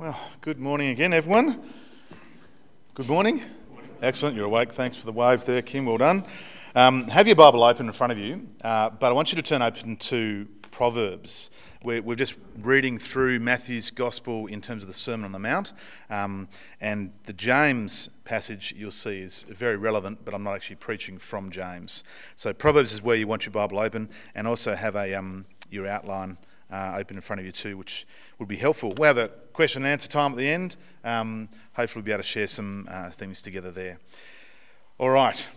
Well, good morning again, everyone. Good morning. Excellent, you're awake. Thanks for the wave there, Kim. Well done. Um, have your Bible open in front of you, uh, but I want you to turn open to Proverbs. We're, we're, just reading through Matthew's Gospel in terms of the Sermon on the Mount, um, and the James passage you'll see is very relevant, but I'm not actually preaching from James. So, Proverbs is where you want your Bible open, and also have a um, your outline uh, open in front of you too, which would be helpful. We'll have a question and answer time at the end. Um, hopefully, we'll be able to share some uh, things together there. All right,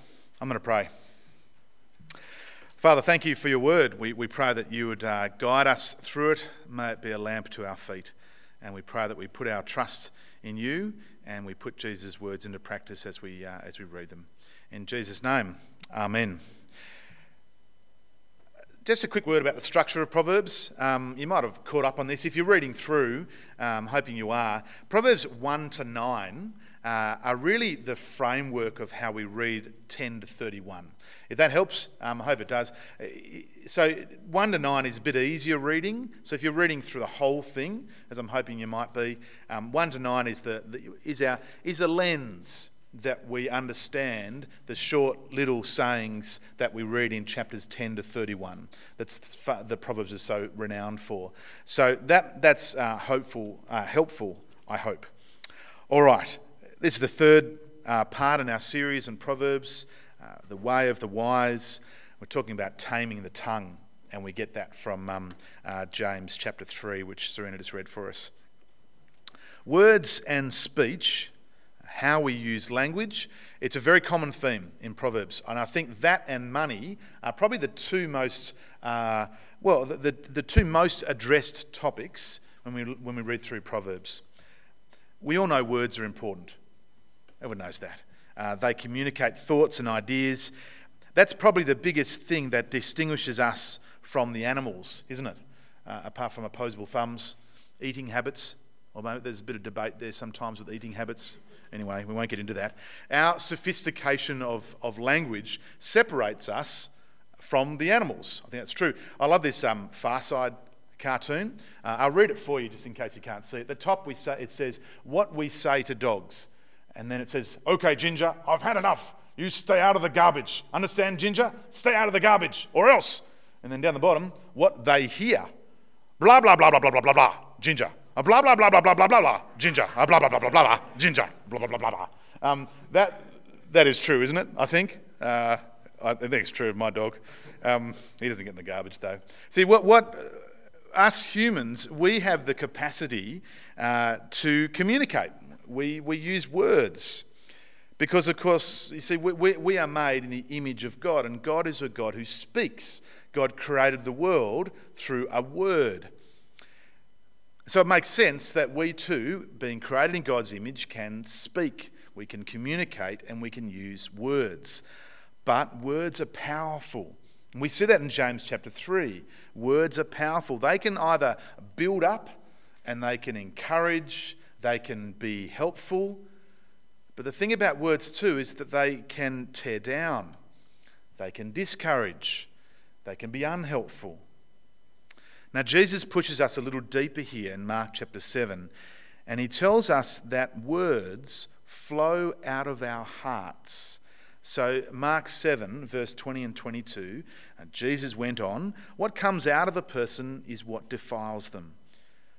I'm going to pray. Father, thank you for your word. We, we pray that you would uh, guide us through it. May it be a lamp to our feet. And we pray that we put our trust in you and we put Jesus' words into practice as we, uh, as we read them. In Jesus' name, amen. Just a quick word about the structure of Proverbs. Um, you might have caught up on this. If you're reading through, um, hoping you are, Proverbs 1 to 9 uh, are really the framework of how we read 10 to 31. If that helps, um, I hope it does. So 1 to 9 is a bit easier reading. So if you're reading through the whole thing, as I'm hoping you might be, um, 1 to 9 is, the, the, is, our, is a lens that we understand the short little sayings that we read in chapters 10 to 31 that's the proverbs are so renowned for. So that that's uh, hopeful uh, helpful i hope. All right. This is the third uh, part in our series on proverbs uh, the way of the wise. We're talking about taming the tongue and we get that from um, uh, james chapter 3 which serena just read for us. Words and speech how we use language. It's a very common theme in Proverbs. And I think that and money are probably the two most, uh, well, the, the, the, two most addressed topics when we, when we read through Proverbs. We all know words are important. Everyone knows that. Uh, they communicate thoughts and ideas. That's probably the biggest thing that distinguishes us from the animals, isn't it? Uh, apart from opposable thumbs, eating habits. Although there's a bit of debate there sometimes with eating habits. Anyway, we won't get into that. Our sophistication of, of language separates us from the animals. I think that's true. I love this um, Far Side cartoon. Uh, I'll read it for you just in case you can't see. At the top, we say, it says, What we say to dogs. And then it says, Okay, Ginger, I've had enough. You stay out of the garbage. Understand, Ginger? Stay out of the garbage, or else. And then down the bottom, what they hear. Blah, blah, blah, blah, blah, blah, blah, blah. Ginger, blah, blah, blah, blah, blah, blah, blah, blah, ginger. blah, blah, blah, blah, blah, blah, ginger. Blah, blah, blah, blah, blah. Um, that, that is true, isn't it? I think. Uh, I think it's true of my dog. Um, he doesn't get in the garbage, though. See, what, what us humans, we have the capacity uh, to communicate. We, we use words. Because, of course, you see, we, we are made in the image of God, and God is a God who speaks. God created the world through a word. So it makes sense that we too, being created in God's image, can speak, we can communicate, and we can use words. But words are powerful. And we see that in James chapter 3. Words are powerful. They can either build up and they can encourage, they can be helpful. But the thing about words too is that they can tear down, they can discourage, they can be unhelpful. Now, Jesus pushes us a little deeper here in Mark chapter 7, and he tells us that words flow out of our hearts. So, Mark 7, verse 20 and 22, and Jesus went on, What comes out of a person is what defiles them.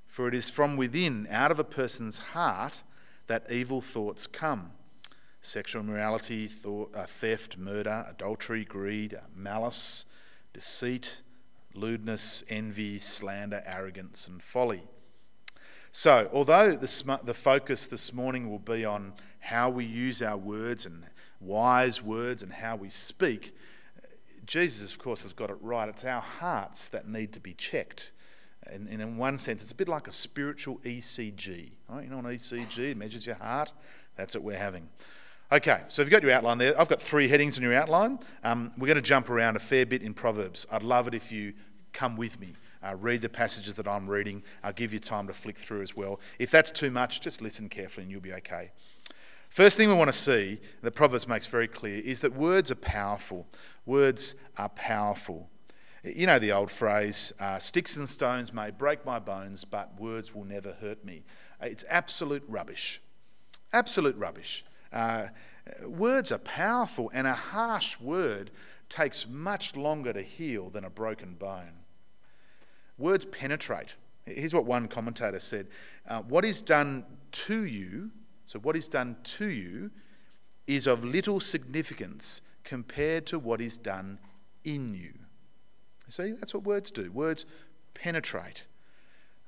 For it is from within, out of a person's heart, that evil thoughts come sexual immorality, uh, theft, murder, adultery, greed, malice, deceit lewdness, envy, slander, arrogance, and folly. So, although the, the focus this morning will be on how we use our words and wise words and how we speak, Jesus, of course, has got it right. It's our hearts that need to be checked. And, and in one sense, it's a bit like a spiritual ECG. Right? You know, an ECG measures your heart. That's what we're having. Okay, so if you've got your outline there, I've got three headings in your outline. Um, we're going to jump around a fair bit in Proverbs. I'd love it if you come with me. Uh, read the passages that I'm reading. I'll give you time to flick through as well. If that's too much, just listen carefully and you'll be okay. First thing we want to see, the Proverbs makes very clear, is that words are powerful. Words are powerful. You know the old phrase uh, sticks and stones may break my bones, but words will never hurt me. Uh, it's absolute rubbish. Absolute rubbish. Uh, words are powerful, and a harsh word takes much longer to heal than a broken bone. Words penetrate. Here's what one commentator said uh, What is done to you, so what is done to you, is of little significance compared to what is done in you. See, that's what words do. Words penetrate.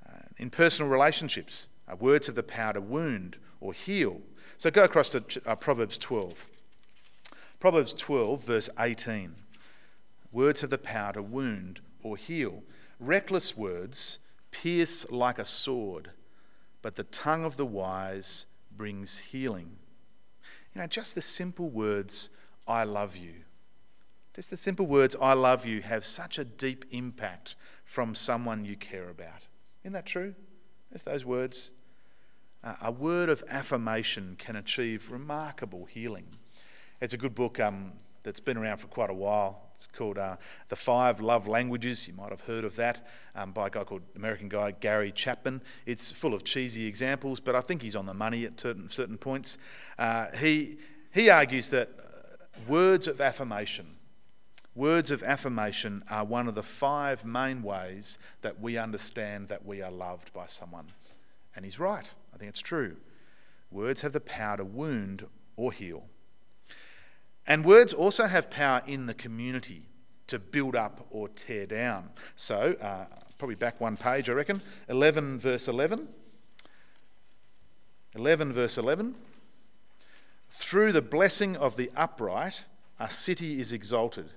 Uh, in personal relationships, uh, words have the power to wound or heal. So go across to uh, Proverbs 12. Proverbs 12, verse 18. Words have the power to wound or heal. Reckless words pierce like a sword, but the tongue of the wise brings healing. You know, just the simple words, I love you. Just the simple words, I love you, have such a deep impact from someone you care about. Isn't that true? Just those words. Uh, a word of affirmation can achieve remarkable healing. It's a good book um, that's been around for quite a while. It's called uh, The Five Love Languages. You might have heard of that um, by a guy called American guy Gary Chapman. It's full of cheesy examples, but I think he's on the money at certain, certain points. Uh, he, he argues that uh, words of affirmation, words of affirmation are one of the five main ways that we understand that we are loved by someone. And he's right. I think it's true. Words have the power to wound or heal. And words also have power in the community to build up or tear down. So, uh, probably back one page, I reckon. 11, verse 11. 11, verse 11. Through the blessing of the upright, a city is exalted,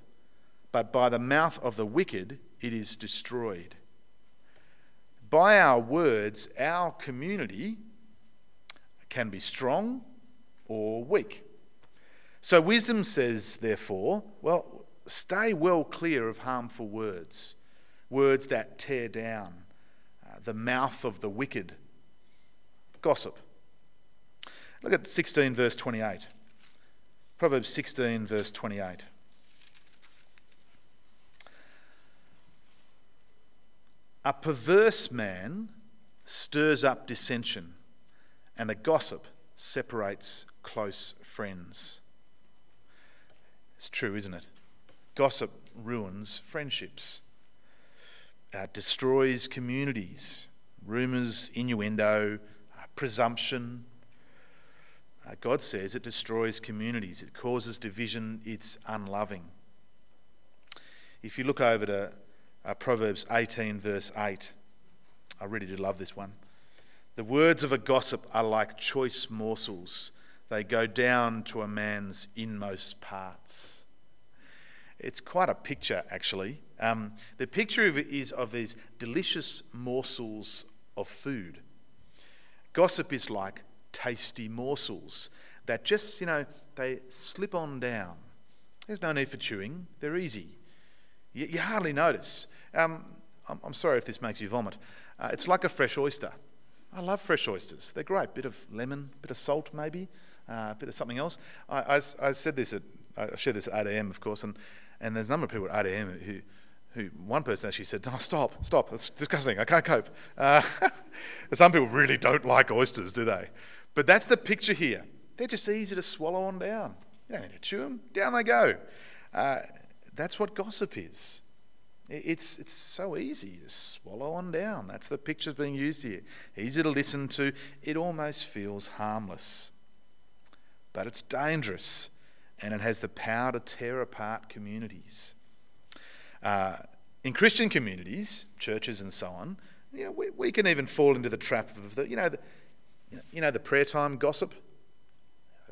but by the mouth of the wicked, it is destroyed. By our words, our community can be strong or weak. So wisdom says, therefore, well, stay well clear of harmful words, words that tear down, uh, the mouth of the wicked. Gossip. Look at 16, verse 28. Proverbs 16, verse 28. A perverse man stirs up dissension, and a gossip separates close friends. It's true, isn't it? Gossip ruins friendships, uh, destroys communities, rumours, innuendo, uh, presumption. Uh, God says it destroys communities, it causes division, it's unloving. If you look over to uh, Proverbs 18, verse 8, I really do love this one. The words of a gossip are like choice morsels they go down to a man's inmost parts. It's quite a picture, actually. Um, the picture of is of these delicious morsels of food. Gossip is like tasty morsels that just, you know, they slip on down. There's no need for chewing, they're easy. You, you hardly notice. Um, I'm, I'm, sorry if this makes you vomit. Uh, it's like a fresh oyster. I love fresh oysters. They're great. Bit of lemon, bit of salt, maybe uh, bit of something else. I, I, I, said this at, I shared this at 8 a.m., of course, and, and there's a number of people at 8 a.m. who, who, one person actually said, "No, stop, stop, it's disgusting, I can't cope." Uh, some people really don't like oysters, do they? But that's the picture here. They're just easy to swallow on down. You don't need to chew them, down they go. Uh, that's what gossip is. It's, it's so easy to swallow on down. That's the picture being used here. Easy to listen to. It almost feels harmless but it's dangerous and it has the power to tear apart communities. Uh, in Christian communities, churches and so on, you know, we, we can even fall into the trap of the, you know, the, you know, the prayer time gossip.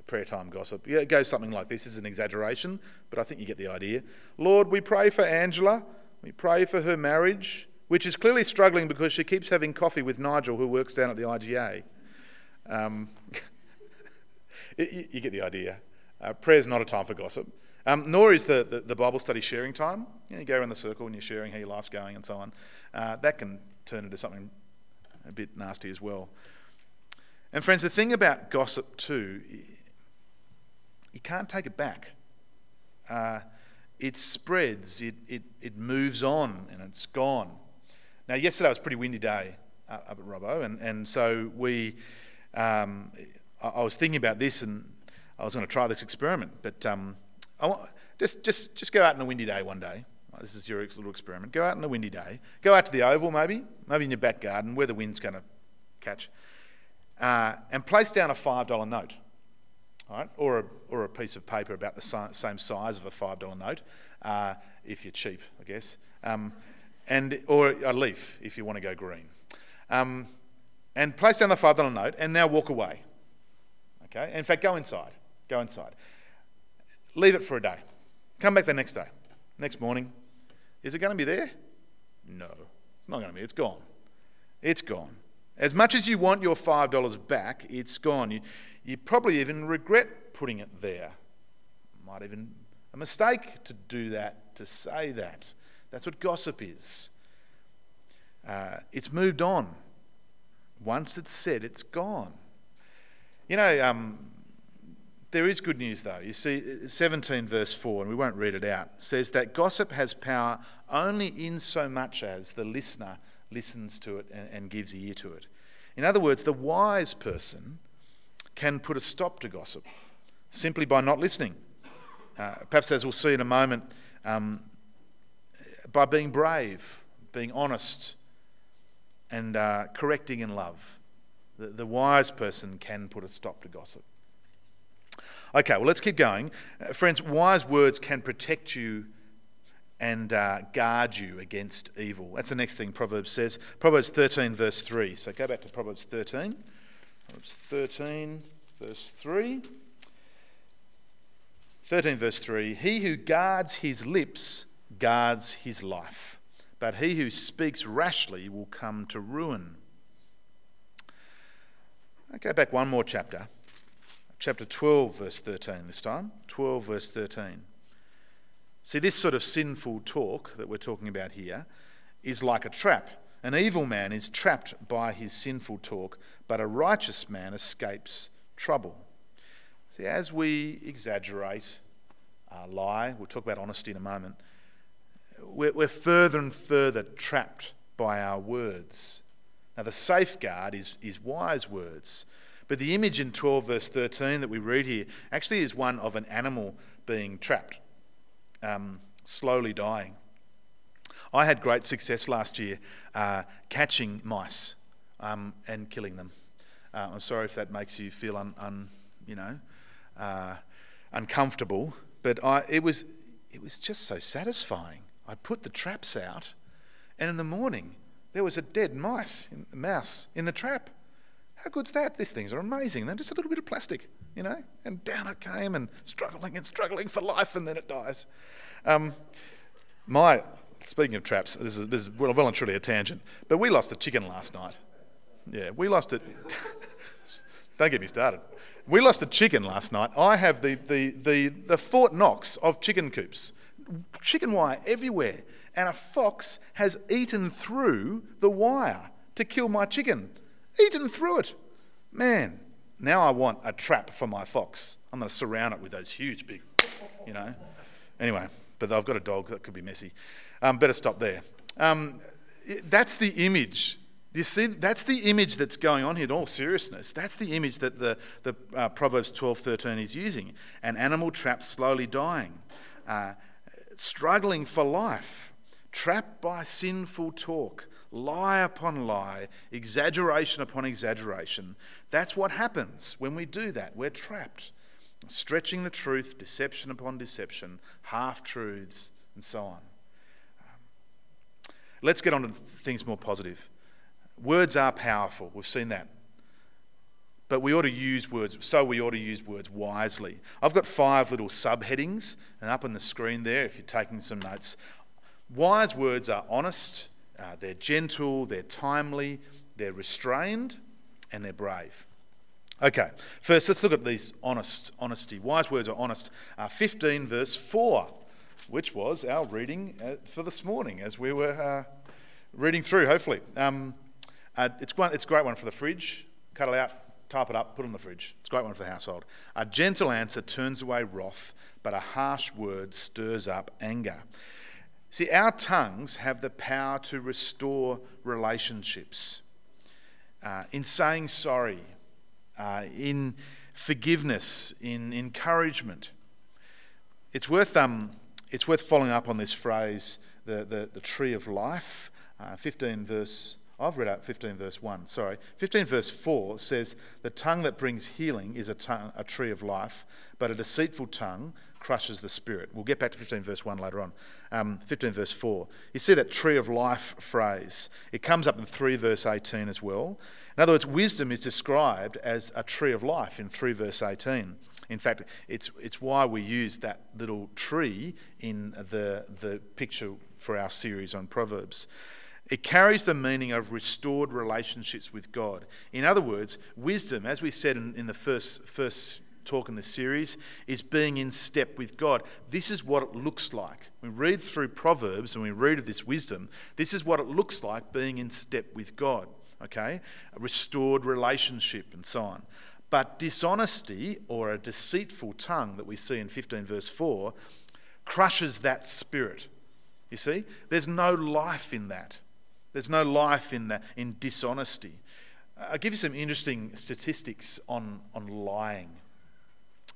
Prayer time gossip. Yeah, it goes something like this. This is an exaggeration, but I think you get the idea. Lord, we pray for Angela. We pray for her marriage, which is clearly struggling because she keeps having coffee with Nigel, who works down at the IGA. Um, you, you get the idea. Uh, Prayer is not a time for gossip, um, nor is the, the, the, Bible study sharing time. You, know, you, go around the circle and you're sharing how your life's going and so on. Uh, that can turn into something a bit nasty as well. And, friends, the thing about gossip, too, you can't take it back. Uh, it spreads, it, it, it moves on, and it's gone. Now, yesterday was a pretty windy day up at Robbo, and, and so we, um, I, was thinking about this, and I was going to try this experiment, but um, I want, just, just, just go out on a windy day one day. This is your little experiment. Go out on a windy day. Go out to the oval, maybe, maybe in your back garden where the wind's going to catch, uh, and place down a $5 note right? or, a, or a piece of paper about the same size of a $5 note, uh, if you're cheap, I guess, um, and, or a leaf if you want to go green. Um, and place down the $5 note and now walk away. Okay? In fact, go inside. Go inside. Leave it for a day. Come back the next day. Next morning. Is it going to be there? No. It's not going to be. It's gone. It's gone. As much as you want your $5 back, it's gone. You, you probably even regret putting it there. Might even a mistake to do that, to say that. That's what gossip is. Uh, it's moved on. Once it's said, it's gone. You know, um, there is good news though. You see, 17 verse 4, and we won't read it out, says that gossip has power only in so much as the listener listens to it and, and gives ear to it. In other words, the wise person can put a stop to gossip simply by not listening. Uh, perhaps, as we'll see in a moment, um, by being brave, being honest, and uh, correcting in love. The, the wise person can put a stop to gossip. Okay, well, let's keep going. Uh, friends, wise words can protect you and uh, guard you against evil. That's the next thing Proverbs says. Proverbs 13, verse 3. So go back to Proverbs 13. Proverbs 13, verse 3. 13, verse 3 He who guards his lips guards his life, but he who speaks rashly will come to ruin. I go back one more chapter, chapter 12, verse 13 this time. 12, verse 13. See, this sort of sinful talk that we're talking about here is like a trap. An evil man is trapped by his sinful talk, but a righteous man escapes trouble. See, as we exaggerate, lie, we'll talk about honesty in a moment, we're, we're further and further trapped by our words. Now, the safeguard is, is wise words. But the image in 12, verse 13 that we read here actually is one of an animal being trapped, um, slowly dying. I had great success last year uh, catching mice um, and killing them. Uh, I'm sorry if that makes you feel un, un you know, uh, uncomfortable, but I, it, was, it was just so satisfying. I put the traps out, and in the morning, there was a dead mice, in, mouse in the trap. How good's that? These things are amazing. They're just a little bit of plastic, you know? And down it came and struggling and struggling for life, and then it dies. Um, my, speaking of traps, this is, this is well, well and truly a tangent, but we lost a chicken last night. Yeah, we lost it. Don't get me started. We lost a chicken last night. I have the, the, the, the Fort Knox of chicken coops, chicken wire everywhere, and a fox has eaten through the wire to kill my chicken. Eaten through it. Man, now I want a trap for my fox. I'm going to surround it with those huge, big, you know. Anyway, but I've got a dog that could be messy. Um, better stop there. Um, that's the image you see, that's the image that's going on here in all seriousness. That's the image that the, the uh, Proverbs 12 13 is using. An animal trapped, slowly dying, uh, struggling for life, trapped by sinful talk, lie upon lie, exaggeration upon exaggeration. That's what happens when we do that. We're trapped, stretching the truth, deception upon deception, half truths, and so on. Um, let's get on to things more positive. Words are powerful. We've seen that. But we ought to use words, so we ought to use words wisely. I've got five little subheadings, and up on the screen there, if you're taking some notes. Wise words are honest, uh, they're gentle, they're timely, they're restrained, and they're brave. Okay, first let's look at these honest, honesty. Wise words are honest. Uh, 15 verse 4, which was our reading uh, for this morning as we were uh, reading through, hopefully. Um, uh, it's, one, it's a great one for the fridge. Cut it out, type it up, put it in the fridge. It's a great one for the household. A gentle answer turns away wrath, but a harsh word stirs up anger. See, our tongues have the power to restore relationships. Uh, in saying sorry, uh, in forgiveness, in encouragement. It's worth, um, it's worth following up on this phrase, the, the, the tree of life. Uh, 15 verse I've read out 15 verse 1, sorry. 15 verse 4 says, The tongue that brings healing is a, tongue, a tree of life, but a deceitful tongue crushes the spirit. We'll get back to 15 verse 1 later on. Um, 15 verse 4. You see that tree of life phrase. It comes up in 3 verse 18 as well. In other words, wisdom is described as a tree of life in 3 verse 18. In fact, it's, it's why we use that little tree in the, the picture for our series on Proverbs. It carries the meaning of restored relationships with God. In other words, wisdom, as we said in, in the first, first talk in this series, is being in step with God. This is what it looks like. We read through Proverbs and we read of this wisdom. This is what it looks like being in step with God. Okay? A restored relationship and so on. But dishonesty or a deceitful tongue that we see in 15 verse 4 crushes that spirit. You see? There's no life in that. There's no life in, that, in dishonesty. Uh, I'll give you some interesting statistics on, on lying.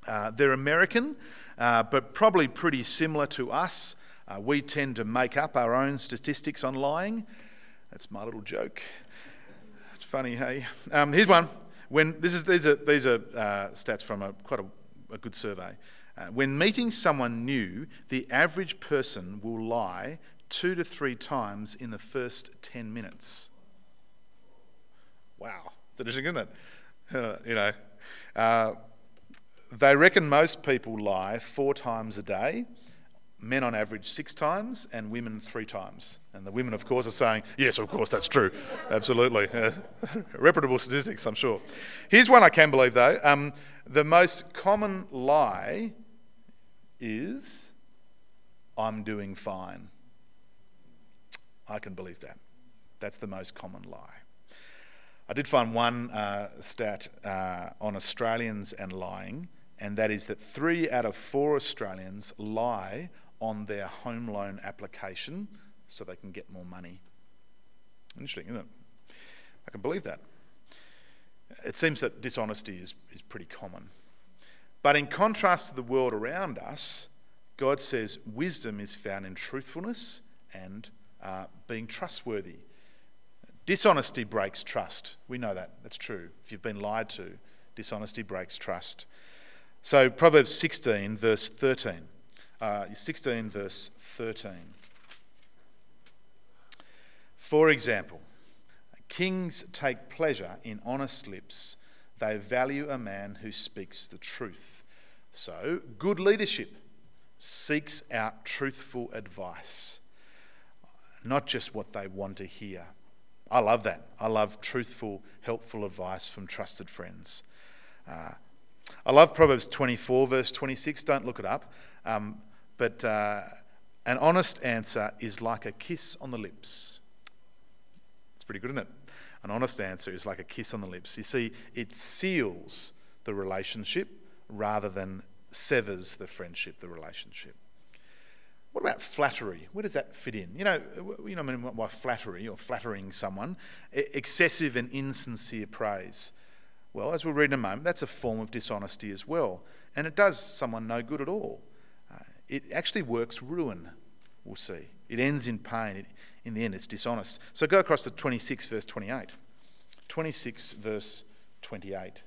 Uh, they're American, uh, but probably pretty similar to us. Uh, we tend to make up our own statistics on lying. That's my little joke. It's funny, hey? Um, here's one. When, this is, these are, these are uh, stats from a, quite a, a good survey. Uh, when meeting someone new, the average person will lie two to three times in the first 10 minutes. Wow, it's interesting, isn't it? You know, they reckon most people lie four times a day, men on average six times, and women three times. And the women, of course, are saying, yes, of course, that's true. Absolutely. Reputable statistics, I'm sure. Here's one I can believe, though. Um, the most common lie is, I'm doing fine. I can believe that. That's the most common lie. I did find one uh, stat uh, on Australians and lying, and that is that three out of four Australians lie on their home loan application so they can get more money. Interesting, isn't it? I can believe that. It seems that dishonesty is, is pretty common. But in contrast to the world around us, God says wisdom is found in truthfulness and uh, being trustworthy. Dishonesty breaks trust. We know that. That's true. If you've been lied to, dishonesty breaks trust. So, Proverbs 16, verse 13. Uh, 16, verse 13. For example, kings take pleasure in honest lips, they value a man who speaks the truth. So, good leadership seeks out truthful advice not just what they want to hear. I love that. I love truthful, helpful advice from trusted friends. Uh, I love Proverbs 24, verse 26. Don't look it up. Um, but uh, an honest answer is like a kiss on the lips. It's pretty good, isn't it? An honest answer is like a kiss on the lips. You see, it seals the relationship rather than severs the friendship, the relationship. What about flattery? Where does that fit in? You know, you know I mean by flattery or flattering someone, excessive and insincere praise. Well, as we'll read in a moment, that's a form of dishonesty as well, and it does someone no good at all. Uh, it actually works ruin. We'll see. It ends in pain. It, in the end, it's dishonest. So go across to 26, verse 28. 26, verse 28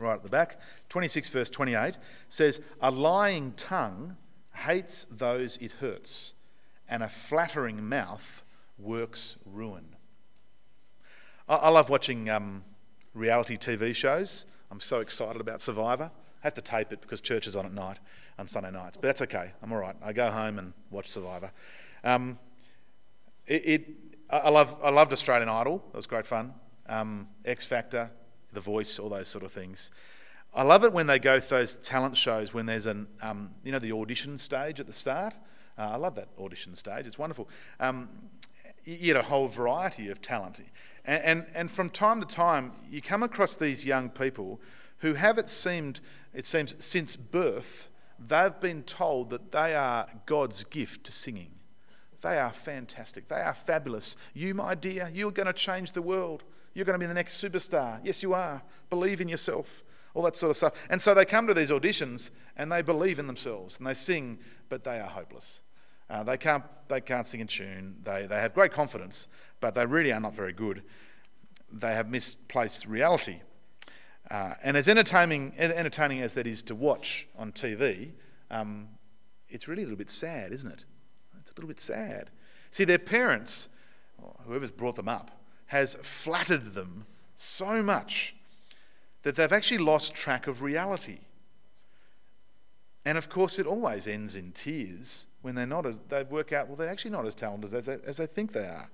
right at the back. 26, verse 28 says, A lying tongue hates those it hurts, and a flattering mouth works ruin. I, I love watching um, reality TV shows. I'm so excited about Survivor. I have to tape it because church is on at night, on Sunday nights, but that's okay. I'm all right. I go home and watch Survivor. Um, it, it, I, love, I loved Australian Idol. It was great fun. Um, X Factor, The Voice, all those sort of things. I love it when they go to those talent shows when there's an, um, you know, the audition stage at the start. Uh, I love that audition stage. It's wonderful. Um, you get a whole variety of talent. And, and, and from time to time, you come across these young people who have it seemed, it seems, since birth, they've been told that they are God's gift to singing. They are fantastic. They are fabulous. You, my dear, you're going to change the world. You're going to be the next superstar. Yes, you are. Believe in yourself. All that sort of stuff. And so they come to these auditions and they believe in themselves and they sing, but they are hopeless. Uh, they, can't, they can't sing in tune. They, they have great confidence, but they really are not very good. They have misplaced reality. Uh, and as entertaining, entertaining as that is to watch on TV, um, it's really a little bit sad, isn't it? It's a little bit sad. See, their parents, whoever's brought them up, has flattered them so much that they've actually lost track of reality. And of course, it always ends in tears when they're not as, they work out, well, they're actually not as talented as they, as they think they are.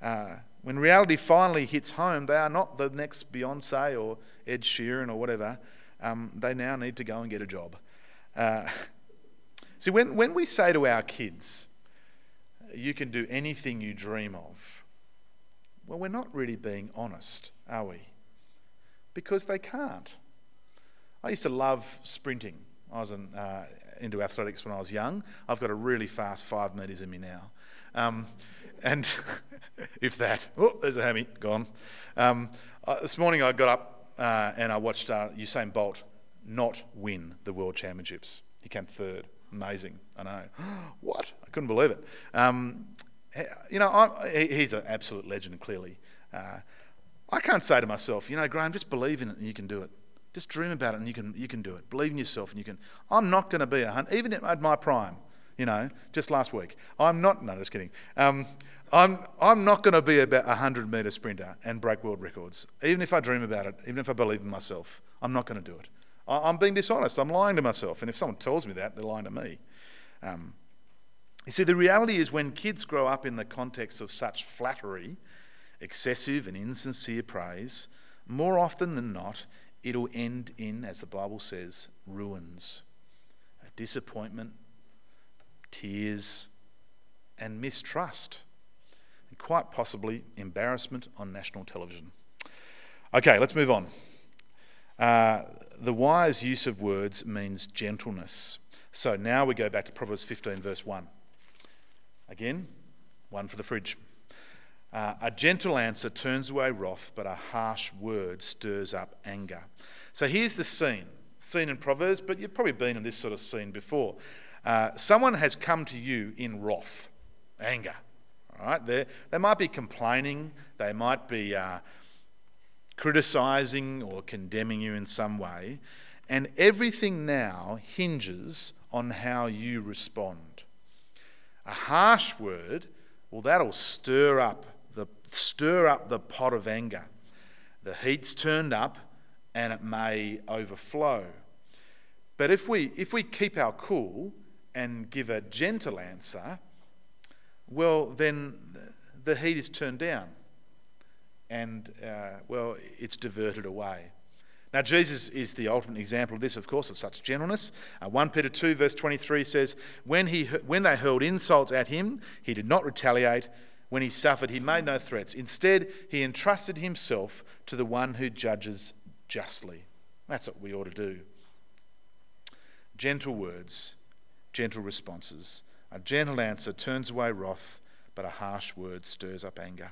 Uh, when reality finally hits home, they are not the next Beyonce or Ed Sheeran or whatever. Um, they now need to go and get a job. Uh, see, when, when we say to our kids, you can do anything you dream of, well, we're not really being honest, are we? Because they can't. I used to love sprinting. I was in, uh, into athletics when I was young. I've got a really fast five metres in me now. Um, and if that, oh, there's a hammy, gone. Um, uh, this morning I got up uh, and I watched uh, Usain Bolt not win the World Championships. He came third. Amazing, I know. what? I couldn't believe it. Um, you know, I'm, he's an absolute legend, clearly. Uh, I can't say to myself, you know, Graham, just believe in it and you can do it. Just dream about it and you can, you can do it. Believe in yourself and you can. I'm not going to be a hunt, even at my prime, you know, just last week. I'm not, no, just kidding. Um, I'm, I'm not going to be about a 100 metre sprinter and break world records. Even if I dream about it, even if I believe in myself, I'm not going to do it. I, am being dishonest. I'm lying to myself. And if someone tells me that, they're lying to me. Um, you see, the reality is when kids grow up in the context of such flattery, excessive and insincere praise, more often than not, it'll end in, as the Bible says, ruins, disappointment, tears, and mistrust, and quite possibly embarrassment on national television. Okay, let's move on. Uh, the wise use of words means gentleness. So now we go back to Proverbs 15, verse 1. Again, one for the fridge. Uh, a gentle answer turns away wrath, but a harsh word stirs up anger. So here's the scene, scene in Proverbs, but you've probably been in this sort of scene before. Uh, someone has come to you in wrath, anger. All right, they they might be complaining, they might be uh, criticizing or condemning you in some way, and everything now hinges on how you respond. A harsh word, well, that'll stir up stir up the pot of anger. The heat's turned up, and it may overflow. But if we if we keep our cool and give a gentle answer, well, then the heat is turned down, and uh, well, it's diverted away. Now, Jesus is the ultimate example of this, of course, of such gentleness. Uh, 1 Peter 2, verse 23 says, when, he, when they hurled insults at him, he did not retaliate. When he suffered, he made no threats. Instead, he entrusted himself to the one who judges justly. That's what we ought to do. Gentle words, gentle responses. A gentle answer turns away wrath, but a harsh word stirs up anger.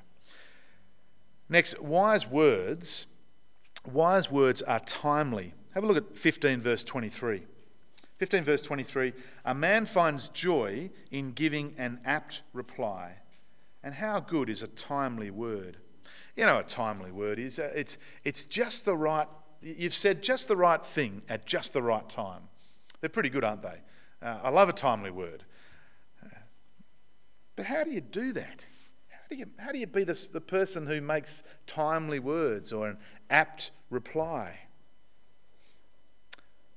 Next, wise words wise words are timely. Have a look at 15, verse 23. 15, verse 23 A man finds joy in giving an apt reply. And how good is a timely word? You know, a timely word is uh, it's, it's just the right, you've said just the right thing at just the right time. They're pretty good, aren't they? Uh, I love a timely word. But how do you do that? How do you, how do you be the person who makes timely words or an apt reply?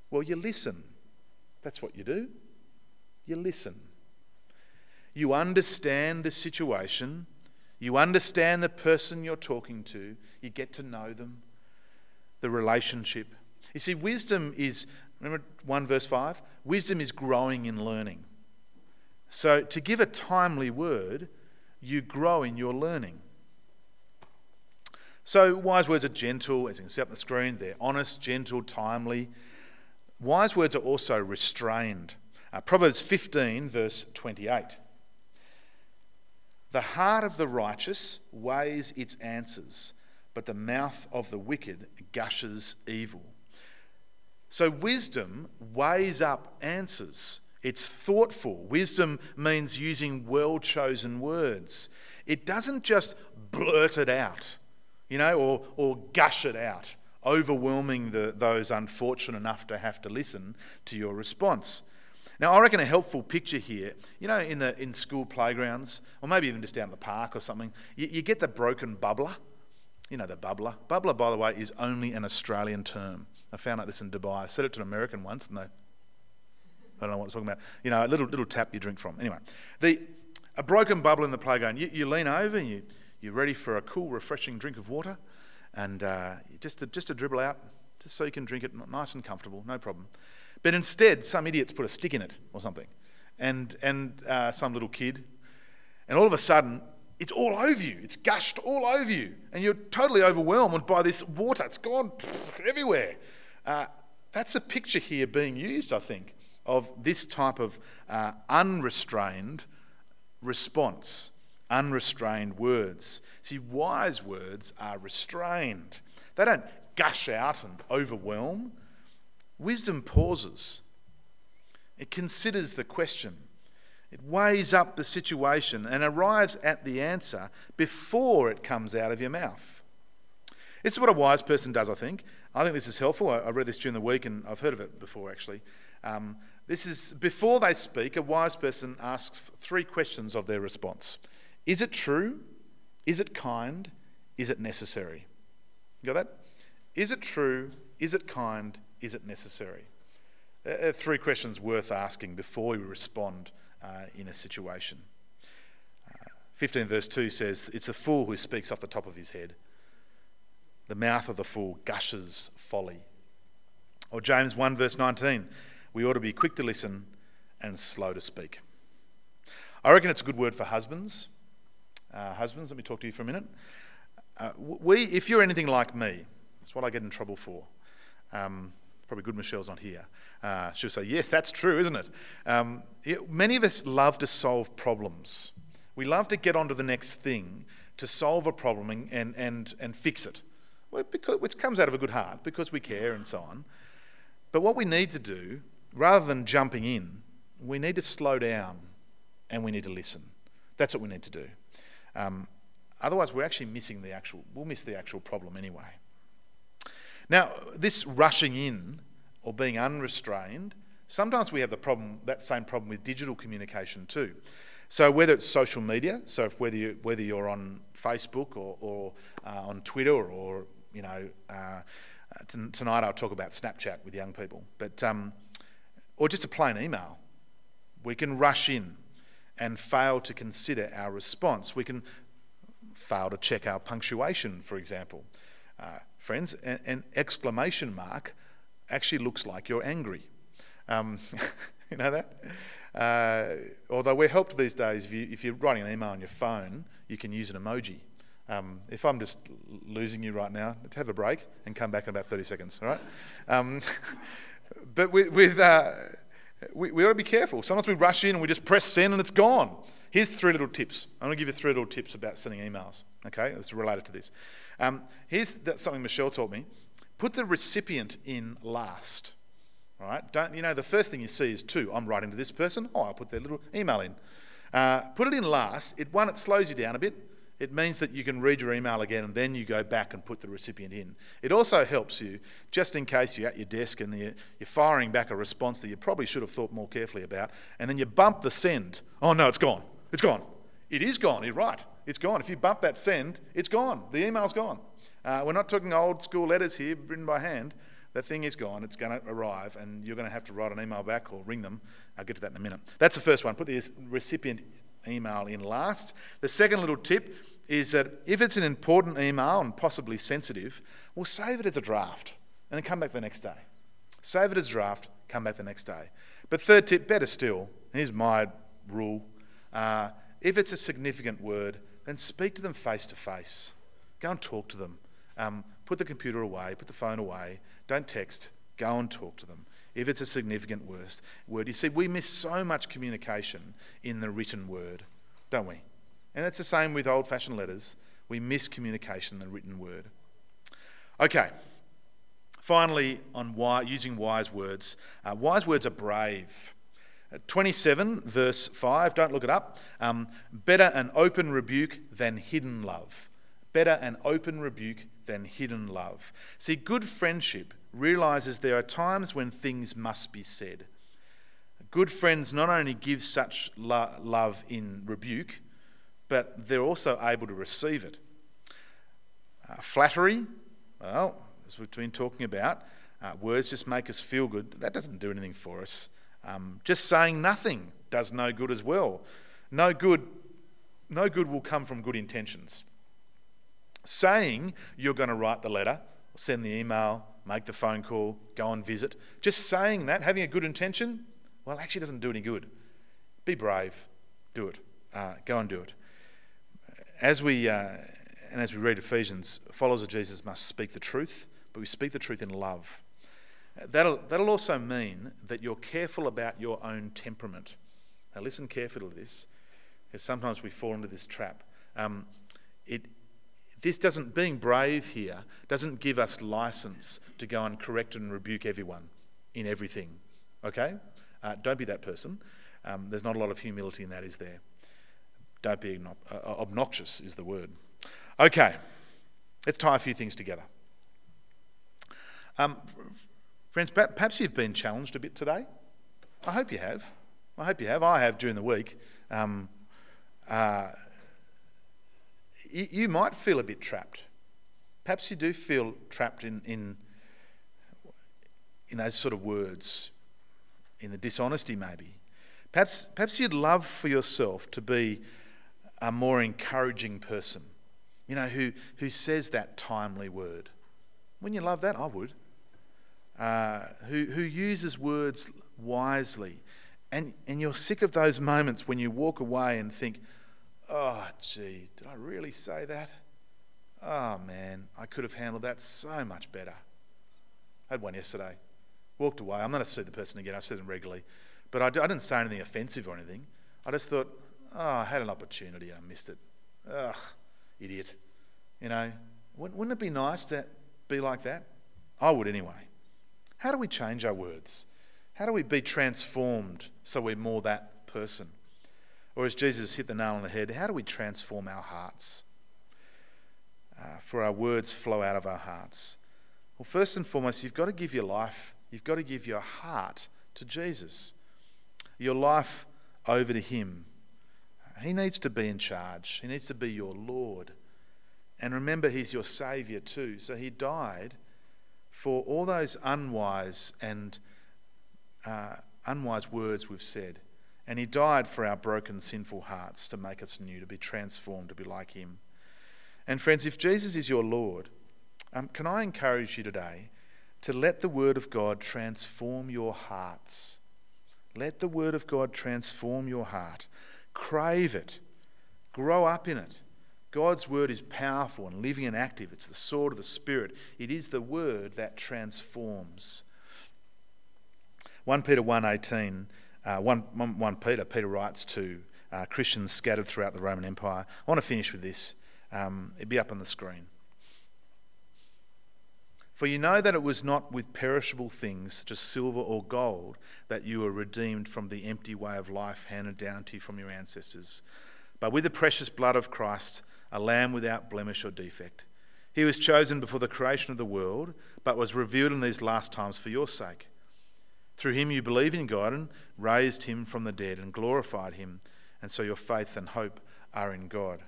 Well, you listen. That's what you do. You listen. You understand the situation. You understand the person you're talking to. You get to know them, the relationship. You see, wisdom is, remember 1 verse 5? Wisdom is growing in learning. So to give a timely word, you grow in your learning. So, wise words are gentle, as you can see up the screen. They're honest, gentle, timely. Wise words are also restrained. Uh, Proverbs 15, verse 28. The heart of the righteous weighs its answers, but the mouth of the wicked gushes evil. So, wisdom weighs up answers. It's thoughtful. Wisdom means using well chosen words. It doesn't just blurt it out, you know, or, or gush it out, overwhelming the, those unfortunate enough to have to listen to your response. Now, I reckon a helpful picture here, you know, in the in school playgrounds, or maybe even just down the park or something, you, you get the broken bubbler. You know, the bubbler. Bubbler, by the way, is only an Australian term. I found out this in Dubai. I said it to an American once, and they, I don't know what I'm talking about. You know, a little little tap you drink from. Anyway, the a broken bubble in the playground. You, you lean over and you you're ready for a cool, refreshing drink of water, and uh, just to, just to dribble out, just so you can drink it nice and comfortable, no problem. But instead, some idiots put a stick in it or something, and, and uh, some little kid, and all of a sudden, it's all over you. It's gushed all over you, and you're totally overwhelmed by this water. It's gone everywhere. Uh, that's a picture here being used, I think, of this type of uh, unrestrained response, unrestrained words. See, wise words are restrained, they don't gush out and overwhelm. Wisdom pauses, it considers the question, it weighs up the situation and arrives at the answer before it comes out of your mouth. Is what a wise person does, I think. I think this is helpful. I, read this during the week and I've heard of it before actually. Um, this is before they speak, a wise person asks three questions of their response Is it true? Is it kind? Is it necessary? You got that? Is it true? Is it kind? Is it necessary? Uh, three questions worth asking before we respond uh, in a situation. Uh, 15 verse 2 says, It's a fool who speaks off the top of his head. The mouth of the fool gushes folly. Or James 1 verse 19, we ought to be quick to listen and slow to speak. I reckon it's a good word for husbands. Uh, husbands, let me talk to you for a minute. Uh, we, if you're anything like me, that's what I get in trouble for. Um, Probably good Michelle's not here. Uh, she'll say, Yes, that's true, isn't it? Um, it? Many of us love to solve problems. We love to get on to the next thing to solve a problem and, and, and fix it, well, because, which comes out of a good heart because we care and so on. But what we need to do, rather than jumping in, we need to slow down and we need to listen. That's what we need to do. Um, otherwise, we're actually missing the actual, we'll miss the actual problem anyway. Now, this rushing in or being unrestrained, sometimes we have the problem, that same problem with digital communication too. So whether it's social media, so whether you whether you're on Facebook or, or uh, on Twitter or you know uh, t- tonight I'll talk about Snapchat with young people, but um, or just a plain email, we can rush in and fail to consider our response. We can fail to check our punctuation, for example. Uh, friends, an, an, exclamation mark actually looks like you're angry. Um, you know that? Uh, although we're helped these days, if, you, you're writing an email on your phone, you can use an emoji. Um, if I'm just losing you right now, let's have a break and come back in about 30 seconds, all right? Um, but with, with uh, we, we ought to be careful. Sometimes we rush in and we just press send and it's gone. Here's three little tips. I'm going to give you three little tips about sending emails. Okay, it's related to this. Um, here's that's something Michelle taught me. Put the recipient in last. All right. Don't you know the first thing you see is to. I'm writing to this person. Oh, I'll put their little email in. Uh, put it in last. It one, it slows you down a bit. It means that you can read your email again and then you go back and put the recipient in. It also helps you, just in case you're at your desk and you're firing back a response that you probably should have thought more carefully about, and then you bump the send. Oh no, it's gone. It's gone. It is gone. You're right. It's gone. If you bump that send, it's gone. The email's gone. Uh, we're not talking old school letters here written by hand. That thing is gone. It's going to arrive, and you're going to have to write an email back or ring them. I'll get to that in a minute. That's the first one. Put the recipient email in last. The second little tip is that if it's an important email and possibly sensitive, we'll save it as a draft and then come back the next day. Save it as a draft, come back the next day. But third tip, better still, here's my rule uh, if it's a significant word, then speak to them face to face. Go and talk to them. Um, put the computer away, put the phone away, don't text, go and talk to them. If it's a significant word, you see, we miss so much communication in the written word, don't we? And that's the same with old fashioned letters. We miss communication in the written word. Okay, finally, on why, using wise words. Uh, wise words are brave. 27, verse 5, don't look it up. Um, better an open rebuke than hidden love. Better an open rebuke than hidden love. See, good friendship realizes there are times when things must be said. Good friends not only give such lo- love in rebuke, but they're also able to receive it. Uh, flattery, well, as we've been talking about, uh, words just make us feel good. That doesn't do anything for us. Um, just saying nothing does no good as well. No good, no good will come from good intentions. Saying you're going to write the letter, send the email, make the phone call, go and visit, just saying that, having a good intention, well, actually doesn't do any good. Be brave, do it, uh, go and do it. As we uh, and as we read Ephesians, followers of Jesus must speak the truth, but we speak the truth in love. That'll, that'll also mean that you're careful about your own temperament. Now, listen carefully to this, because sometimes we fall into this trap. Um, it, this doesn't, being brave here, doesn't give us license to go and correct and rebuke everyone in everything. Okay? Uh, don't be that person. Um, there's not a lot of humility in that, is there? Don't be uh, obnoxious, is the word. Okay, let's tie a few things together. Um, Friends, perhaps you've been challenged a bit today. I hope you have. I hope you have. I have during the week. Um, uh, you, you, might feel a bit trapped. Perhaps you do feel trapped in, in, in those sort of words, in the dishonesty, maybe. Perhaps, perhaps you'd love for yourself to be a more encouraging person, you know, who, who says that timely word. Wouldn't you love that? I would uh, who, who uses words wisely. And, and you're sick of those moments when you walk away and think, oh, gee, did I really say that? Oh, man, I could have handled that so much better. I had one yesterday. Walked away. I'm not going to see the person again. I've seen them regularly. But I, I didn't say anything offensive or anything. I just thought, oh, I had an opportunity and I missed it. Ugh, idiot. You know, wouldn't, wouldn't it be nice to be like that? I would anyway. How do we change our words? How do we be transformed so we're more that person? Or as Jesus hit the nail on the head, how do we transform our hearts? Uh, for our words flow out of our hearts. Well, first and foremost, you've got to give your life, you've got to give your heart to Jesus, your life over to Him. He needs to be in charge, He needs to be your Lord. And remember, He's your Saviour too. So He died for all those unwise and uh, unwise words we've said. And he died for our broken, sinful hearts to make us new, to be transformed, to be like him. And friends, if Jesus is your Lord, um, can I encourage you today to let the Word of God transform your hearts? Let the Word of God transform your heart. Crave it. Grow up in it. God's word is powerful and living and active. It's the sword of the Spirit. It is the word that transforms. 1 Peter 1.18, uh, 1, 1 Peter, Peter writes to uh, Christians scattered throughout the Roman Empire. I want to finish with this. Um, it'll be up on the screen. For you know that it was not with perishable things, such as silver or gold, that you were redeemed from the empty way of life handed down to you from your ancestors, but with the precious blood of Christ a lamb without blemish or defect. He was chosen before the creation of the world, but was revealed in these last times for your sake. Through him you believe in God and raised him from the dead and glorified him, and so your faith and hope are in God.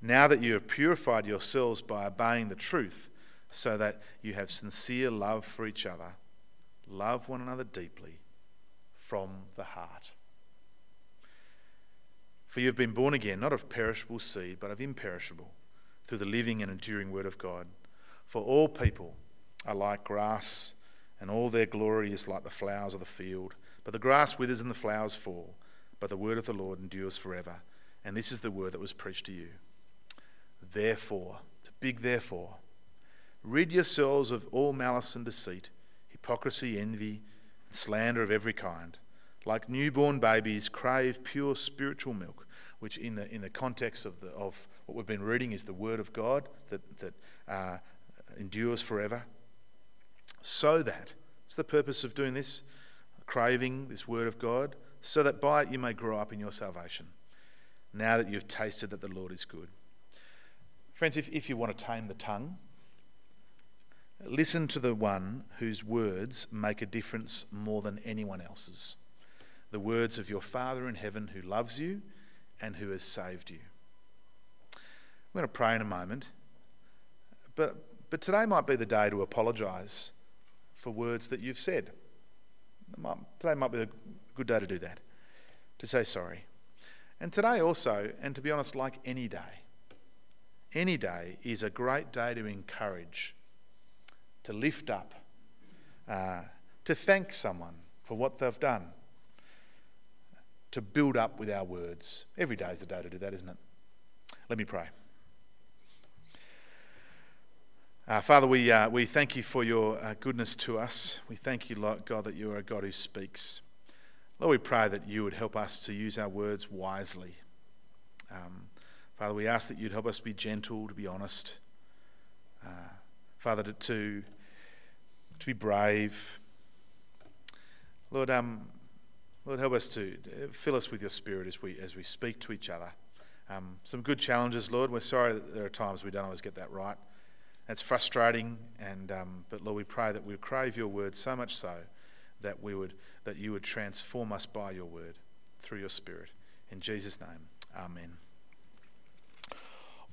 Now that you have purified yourselves by obeying the truth, so that you have sincere love for each other, love one another deeply from the heart. For you have been born again, not of perishable seed, but of imperishable, through the living and enduring word of God. For all people are like grass, and all their glory is like the flowers of the field. But the grass withers and the flowers fall, but the word of the Lord endures forever. And this is the word that was preached to you. Therefore, to Big therefore, rid yourselves of all malice and deceit, hypocrisy, envy, and slander of every kind. Like newborn babies, crave pure spiritual milk, which in the, in the context of, the, of what we've been reading is the Word of God that, that uh, endures forever. So that, it's the purpose of doing this, craving this Word of God, so that by it you may grow up in your salvation, now that you've tasted that the Lord is good. Friends, if, if you want to tame the tongue, listen to the one whose words make a difference more than anyone else's. The words of your Father in heaven who loves you and who has saved you. I'm going to pray in a moment, but, but today might be the day to apologise for words that you've said. Today might be a good day to do that, to say sorry. And today also, and to be honest, like any day, any day is a great day to encourage, to lift up, uh, to thank someone for what they've done, to build up with our words. Every day is a day to do that, isn't it? Let me pray. Uh, Father, we, uh, we thank you for your uh, goodness to us. We thank you, Lord God, that you are a God who speaks. Lord, we pray that you would help us to use our words wisely. Um, Father, we ask that you'd help us be gentle, to be honest. Uh, Father, to, to, to, be brave. Lord, um, Lord, help us to fill us with your spirit as we, as we speak to each other. Um, some good challenges, Lord. We're sorry that there are times we don't always get that right. That's frustrating, and, um, but Lord, we pray that we crave your word so much so that, we would, that you would transform us by your word through your spirit. In Jesus' name, amen.